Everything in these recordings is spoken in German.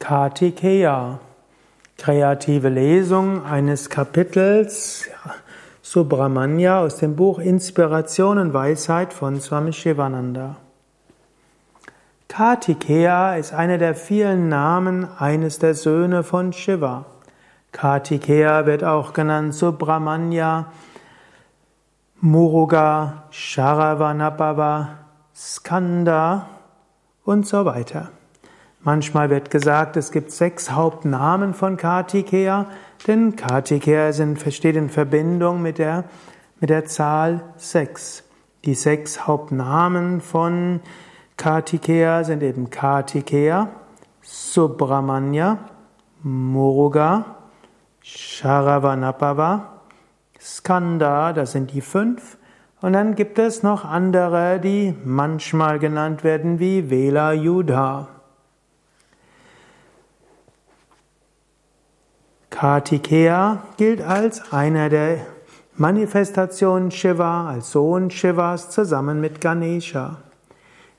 Kartikeya. Kreative Lesung eines Kapitels Subramanya aus dem Buch Inspiration und Weisheit von Swami Shivananda. Kartikeya ist einer der vielen Namen eines der Söhne von Shiva. Kartikeya wird auch genannt Subramanya, Muruga, Sharavanabhava, Skanda und so weiter. Manchmal wird gesagt, es gibt sechs Hauptnamen von Kartikeya, denn Kartikeya steht in Verbindung mit der, mit der Zahl sechs. Die sechs Hauptnamen von Kartikeya sind eben Kartikeya, Subramanya, Muruga, Sharavanapava, Skanda, das sind die fünf. Und dann gibt es noch andere, die manchmal genannt werden wie Vela Yudha. Kartikeya gilt als einer der Manifestationen Shiva, als Sohn Shivas zusammen mit Ganesha.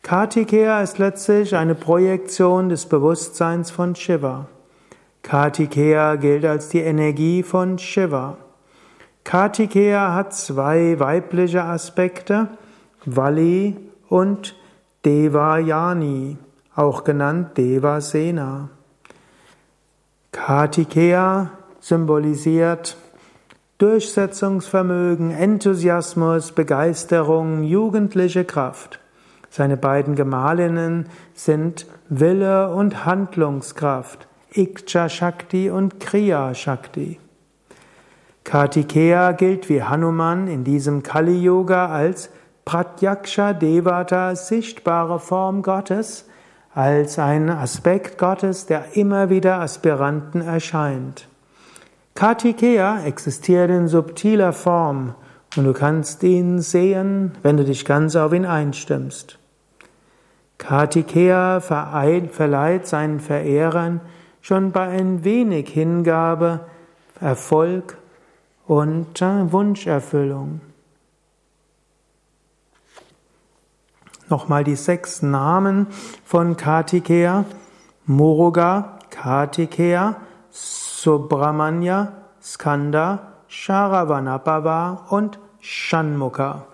Kartikeya ist letztlich eine Projektion des Bewusstseins von Shiva. Kartikeya gilt als die Energie von Shiva. Kartikeya hat zwei weibliche Aspekte, Vali und Devayani, auch genannt Devasena. Kartikeya symbolisiert Durchsetzungsvermögen, Enthusiasmus, Begeisterung, jugendliche Kraft. Seine beiden Gemahlinnen sind Wille und Handlungskraft, Ikcha Shakti und Kriya Shakti. Kartikeya gilt wie Hanuman in diesem Kali Yoga als Pratyaksha Devata, sichtbare Form Gottes, als ein Aspekt Gottes, der immer wieder Aspiranten erscheint. Kartikeya existiert in subtiler Form und du kannst ihn sehen, wenn du dich ganz auf ihn einstimmst. Kartikeya verleiht seinen Verehrern schon bei ein wenig Hingabe Erfolg und Wunscherfüllung. Nochmal die sechs Namen von Kartikeya. Muruga, Kartikeya, Subramanya, Skanda, Sharavanabhava und Shanmukha.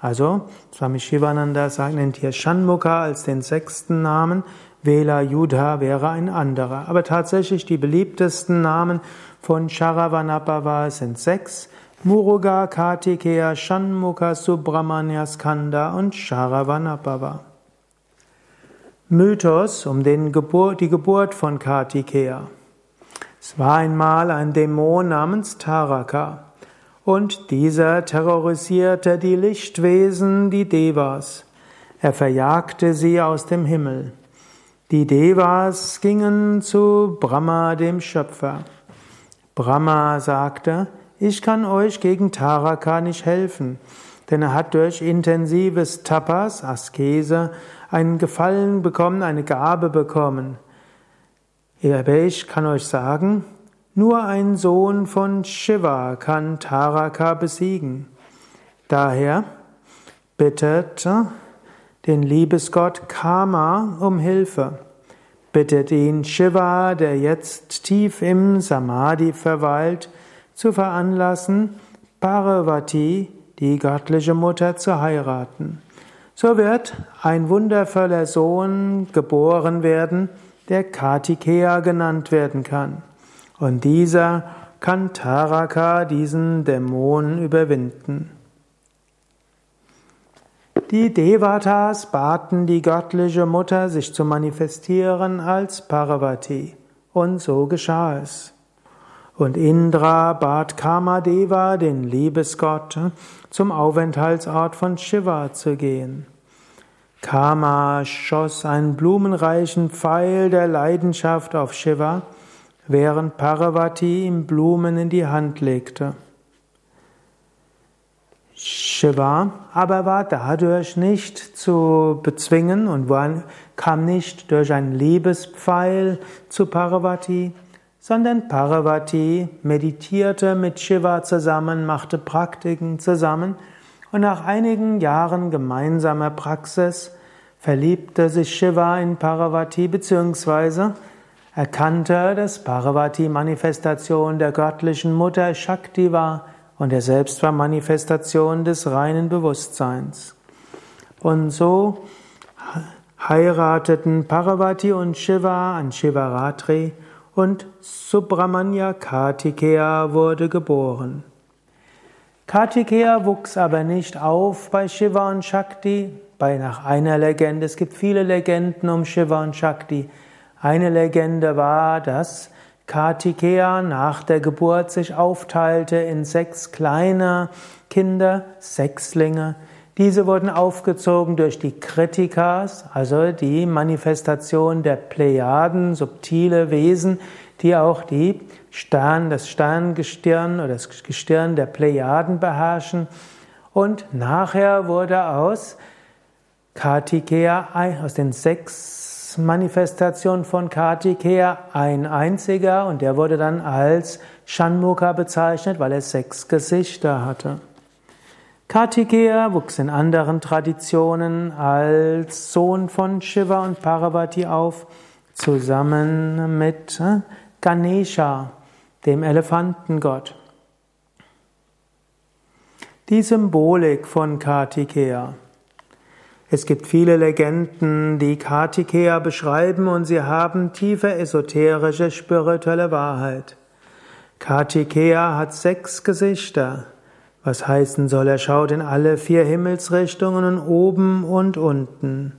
Also, Swami Shivananda sagt, nennt hier Shanmukha als den sechsten Namen, Vela Yudha wäre ein anderer. Aber tatsächlich die beliebtesten Namen von Sharavanabhava sind sechs. Muruga, Kartikeya, Shanmukha, Subramanya, Skanda und Sharavanabhava. Mythos um den Geburt, die Geburt von Kartikeya. Es war einmal ein Dämon namens Taraka und dieser terrorisierte die Lichtwesen, die Devas. Er verjagte sie aus dem Himmel. Die Devas gingen zu Brahma, dem Schöpfer. Brahma sagte, ich kann euch gegen Taraka nicht helfen, denn er hat durch intensives Tapas, Askese, einen Gefallen bekommen, eine Gabe bekommen. Aber ich kann euch sagen, nur ein Sohn von Shiva kann Taraka besiegen. Daher bittet den Liebesgott Kama um Hilfe. Bittet ihn Shiva, der jetzt tief im Samadhi verweilt, zu veranlassen, Parvati, die göttliche Mutter, zu heiraten. So wird ein wundervoller Sohn geboren werden, der Kartikeya genannt werden kann. Und dieser kann Taraka, diesen Dämon, überwinden. Die Devatas baten die göttliche Mutter, sich zu manifestieren als Parvati. Und so geschah es. Und Indra bat Kamadeva, den Liebesgott, zum Aufenthaltsort von Shiva zu gehen. Kama schoss einen blumenreichen Pfeil der Leidenschaft auf Shiva, während Parvati ihm Blumen in die Hand legte. Shiva aber war dadurch nicht zu bezwingen und kam nicht durch einen Liebespfeil zu Parvati, sondern Parvati meditierte mit Shiva zusammen, machte Praktiken zusammen und nach einigen Jahren gemeinsamer Praxis verliebte sich Shiva in Parvati, beziehungsweise erkannte, dass Parvati Manifestation der göttlichen Mutter Shakti war und er selbst war Manifestation des reinen Bewusstseins. Und so heirateten Parvati und Shiva an Shivaratri und Subramanya Kartikeya wurde geboren. Kartikeya wuchs aber nicht auf bei Shiva und Shakti, bei nach einer Legende. Es gibt viele Legenden um Shiva und Shakti. Eine Legende war, dass Kartikeya nach der Geburt sich aufteilte in sechs kleine Kinder, Sechslinge. Diese wurden aufgezogen durch die Kritikas, also die Manifestation der Plejaden, subtile Wesen, die auch die Stern, das Sterngestirn oder das Gestirn der Plejaden beherrschen. Und nachher wurde aus Kartikeya, aus den sechs Manifestationen von Kartikeya ein einziger und der wurde dann als Shanmukha bezeichnet, weil er sechs Gesichter hatte. Kartikeya wuchs in anderen Traditionen als Sohn von Shiva und Parvati auf, zusammen mit äh, Ganesha, dem Elefantengott. Die Symbolik von Kartikeya. Es gibt viele Legenden, die Kartikeya beschreiben und sie haben tiefe esoterische spirituelle Wahrheit. Kartikeya hat sechs Gesichter. Was heißen soll, er schaut in alle vier Himmelsrichtungen oben und unten.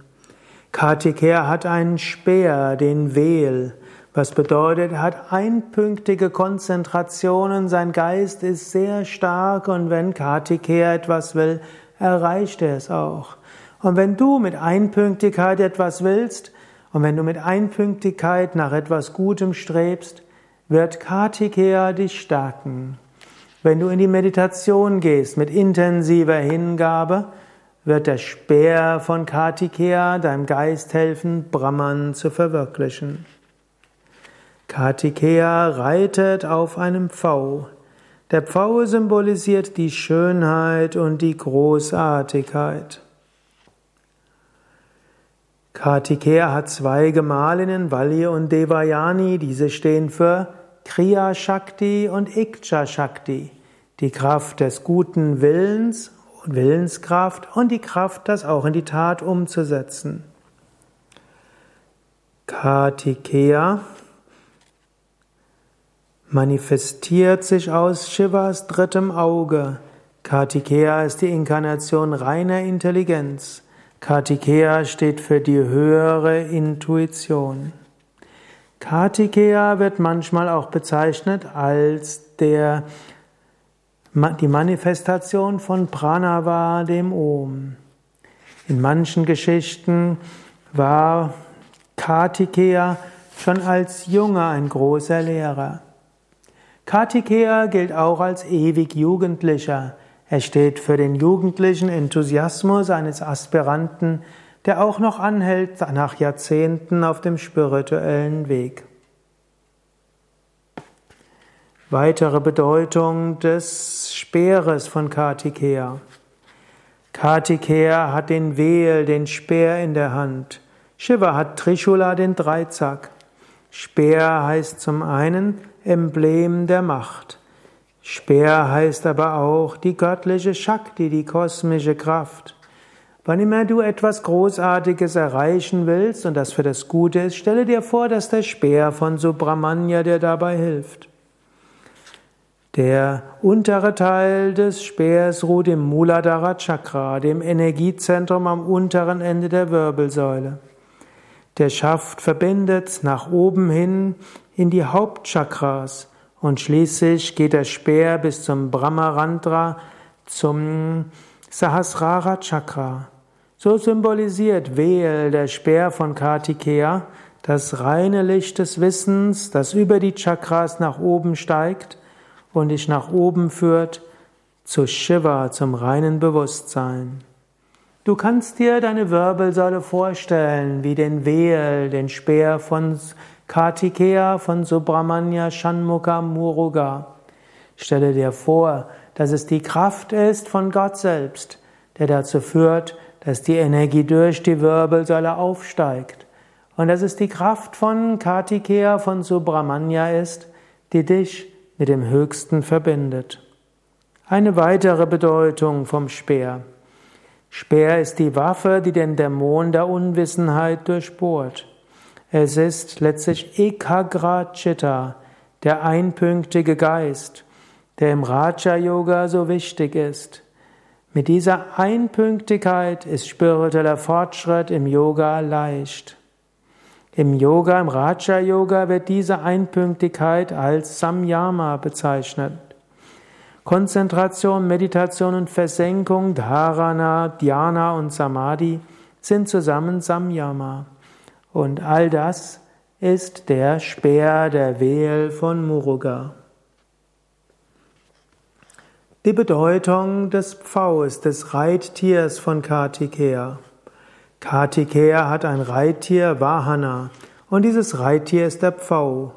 Kartikeya hat einen Speer, den Wehl, was bedeutet, er hat einpünktige Konzentrationen, sein Geist ist sehr stark und wenn Kartikeya etwas will, erreicht er es auch. Und wenn du mit Einpünktigkeit etwas willst und wenn du mit Einpünktigkeit nach etwas Gutem strebst, wird Kartikeya dich stärken. Wenn du in die Meditation gehst mit intensiver Hingabe, wird der Speer von Kartikeya deinem Geist helfen, Brahman zu verwirklichen. Kartikeya reitet auf einem Pfau. Der Pfau symbolisiert die Schönheit und die Großartigkeit. Kartikeya hat zwei Gemahlinnen, Valli und Devayani. Diese stehen für Kriya Shakti und Ikcha Shakti. Die Kraft des guten Willens und Willenskraft und die Kraft, das auch in die Tat umzusetzen. Kartikeya manifestiert sich aus Shivas drittem Auge. Kartikeya ist die Inkarnation reiner Intelligenz. Kartikeya steht für die höhere Intuition. Kartikeya wird manchmal auch bezeichnet als der, die Manifestation von Pranava, dem Om. In manchen Geschichten war Kartikeya schon als Junge ein großer Lehrer. Kartikeya gilt auch als ewig Jugendlicher. Er steht für den jugendlichen Enthusiasmus eines Aspiranten, der auch noch anhält nach Jahrzehnten auf dem spirituellen Weg. Weitere Bedeutung des Speeres von Kartikeya. Kartikeya hat den Wehl, den Speer in der Hand. Shiva hat Trishula, den Dreizack. Speer heißt zum einen Emblem der Macht. Speer heißt aber auch die göttliche Shakti, die kosmische Kraft. Wann immer du etwas Großartiges erreichen willst und das für das Gute ist, stelle dir vor, dass der Speer von Subramanya dir dabei hilft. Der untere Teil des Speers ruht im Muladhara Chakra, dem Energiezentrum am unteren Ende der Wirbelsäule. Der Schaft verbindet nach oben hin in die Hauptchakras und schließlich geht der Speer bis zum Brahmarandra, zum Sahasrara Chakra. So symbolisiert Veil, der Speer von Kartikeya, das reine Licht des Wissens, das über die Chakras nach oben steigt und dich nach oben führt zu Shiva, zum reinen Bewusstsein. Du kannst dir deine Wirbelsäule vorstellen wie den Veil, den Speer von Kartikeya von Subramanya Shanmukha Muruga. Stelle dir vor, dass es die Kraft ist von Gott selbst, der dazu führt, dass die Energie durch die Wirbelsäule aufsteigt Und dass es die Kraft von Kartikeya, von Subramanya ist, die dich mit dem Höchsten verbindet. Eine weitere Bedeutung vom Speer. Speer ist die Waffe, die den Dämon der Unwissenheit durchbohrt. Es ist letztlich Ekagra Chitta, der einpünktige Geist, der im Raja Yoga so wichtig ist. Mit dieser Einpünktigkeit ist spiritueller Fortschritt im Yoga leicht. Im Yoga, im Raja Yoga wird diese Einpünktigkeit als Samyama bezeichnet. Konzentration, Meditation und Versenkung, Dharana, Dhyana und Samadhi sind zusammen Samyama. Und all das ist der Speer der Wehl von Muruga. Die Bedeutung des Pfaus, des Reittiers von Kartikeya. Kartikeya hat ein Reittier, Vahana, und dieses Reittier ist der Pfau.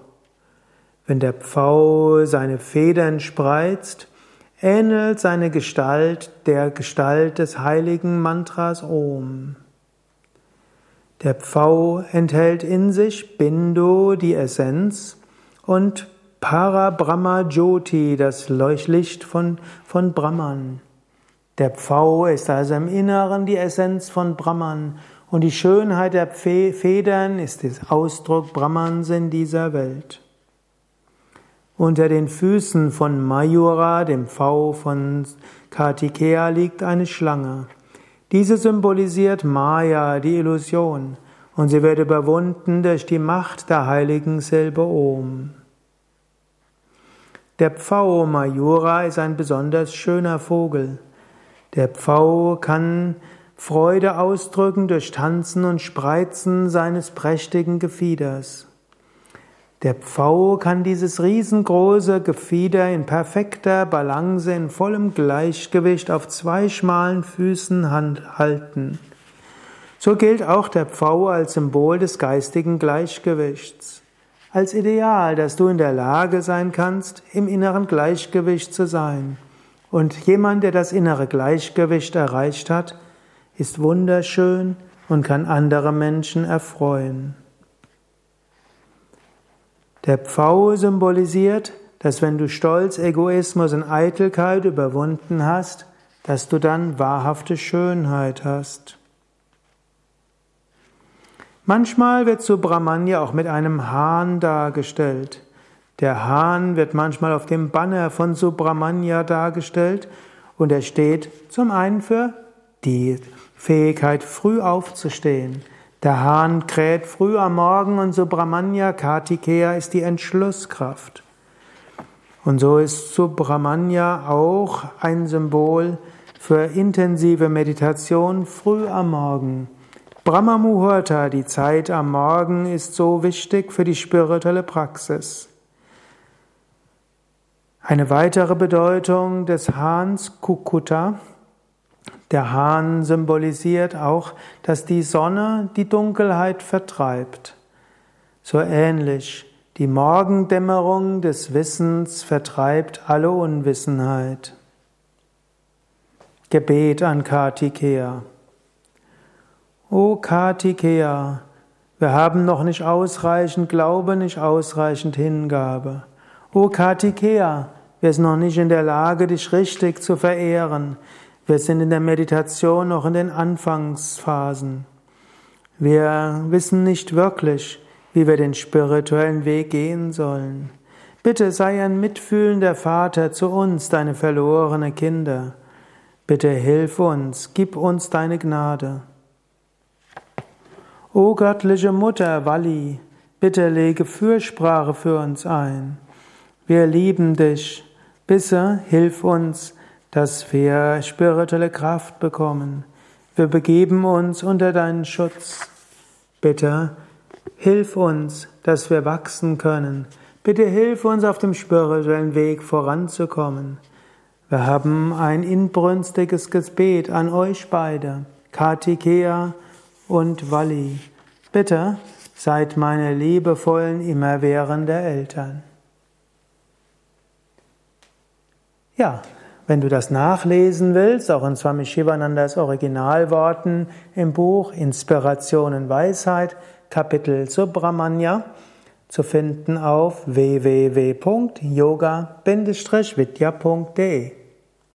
Wenn der Pfau seine Federn spreizt, ähnelt seine Gestalt der Gestalt des heiligen Mantras Om. Der Pfau enthält in sich Bindu, die Essenz, und Parabrahma Jyoti, das Leuchtlicht von, von Brahman. Der Pfau ist also im Inneren die Essenz von Brahman und die Schönheit der Federn ist der Ausdruck Brahmans in dieser Welt. Unter den Füßen von Mayura, dem V von Kartikeya, liegt eine Schlange. Diese symbolisiert Maya, die Illusion, und sie wird überwunden durch die Macht der heiligen Silbe Om. Der Pfau Mayura ist ein besonders schöner Vogel. Der Pfau kann Freude ausdrücken durch Tanzen und Spreizen seines prächtigen Gefieders. Der Pfau kann dieses riesengroße Gefieder in perfekter Balance, in vollem Gleichgewicht auf zwei schmalen Füßen halten. So gilt auch der Pfau als Symbol des geistigen Gleichgewichts, als Ideal, dass du in der Lage sein kannst, im inneren Gleichgewicht zu sein. Und jemand, der das innere Gleichgewicht erreicht hat, ist wunderschön und kann andere Menschen erfreuen. Der Pfau symbolisiert, dass wenn du Stolz, Egoismus und Eitelkeit überwunden hast, dass du dann wahrhafte Schönheit hast. Manchmal wird Subramanya auch mit einem Hahn dargestellt. Der Hahn wird manchmal auf dem Banner von Subramanya dargestellt und er steht zum einen für die Fähigkeit, früh aufzustehen, der Hahn kräht früh am Morgen und Subramanya Kartikeya ist die Entschlusskraft. Und so ist Subramanya auch ein Symbol für intensive Meditation früh am Morgen. Brahma Muhurta, die Zeit am Morgen, ist so wichtig für die spirituelle Praxis. Eine weitere Bedeutung des Hahns Kukuta der Hahn symbolisiert auch, dass die Sonne die Dunkelheit vertreibt. So ähnlich, die Morgendämmerung des Wissens vertreibt alle Unwissenheit. Gebet an Kartikeya. O Kartikeya, wir haben noch nicht ausreichend Glaube, nicht ausreichend Hingabe. O Kartikeya, wir sind noch nicht in der Lage, dich richtig zu verehren. Wir sind in der Meditation noch in den Anfangsphasen. Wir wissen nicht wirklich, wie wir den spirituellen Weg gehen sollen. Bitte sei ein mitfühlender Vater zu uns, deine verlorene Kinder. Bitte hilf uns, gib uns deine Gnade. O göttliche Mutter Walli, bitte lege Fürsprache für uns ein. Wir lieben dich. Bisse, hilf uns, dass wir spirituelle Kraft bekommen. Wir begeben uns unter deinen Schutz. Bitte hilf uns, dass wir wachsen können. Bitte hilf uns auf dem spirituellen Weg voranzukommen. Wir haben ein inbrünstiges Gebet an euch beide, Kartikeya und Walli. Bitte seid meine liebevollen, immerwährende Eltern. Ja, wenn du das nachlesen willst, auch in Swami Shivanandas Originalworten im Buch Inspiration und Weisheit, Kapitel Subramanya zu finden auf www.yoga-vidya.de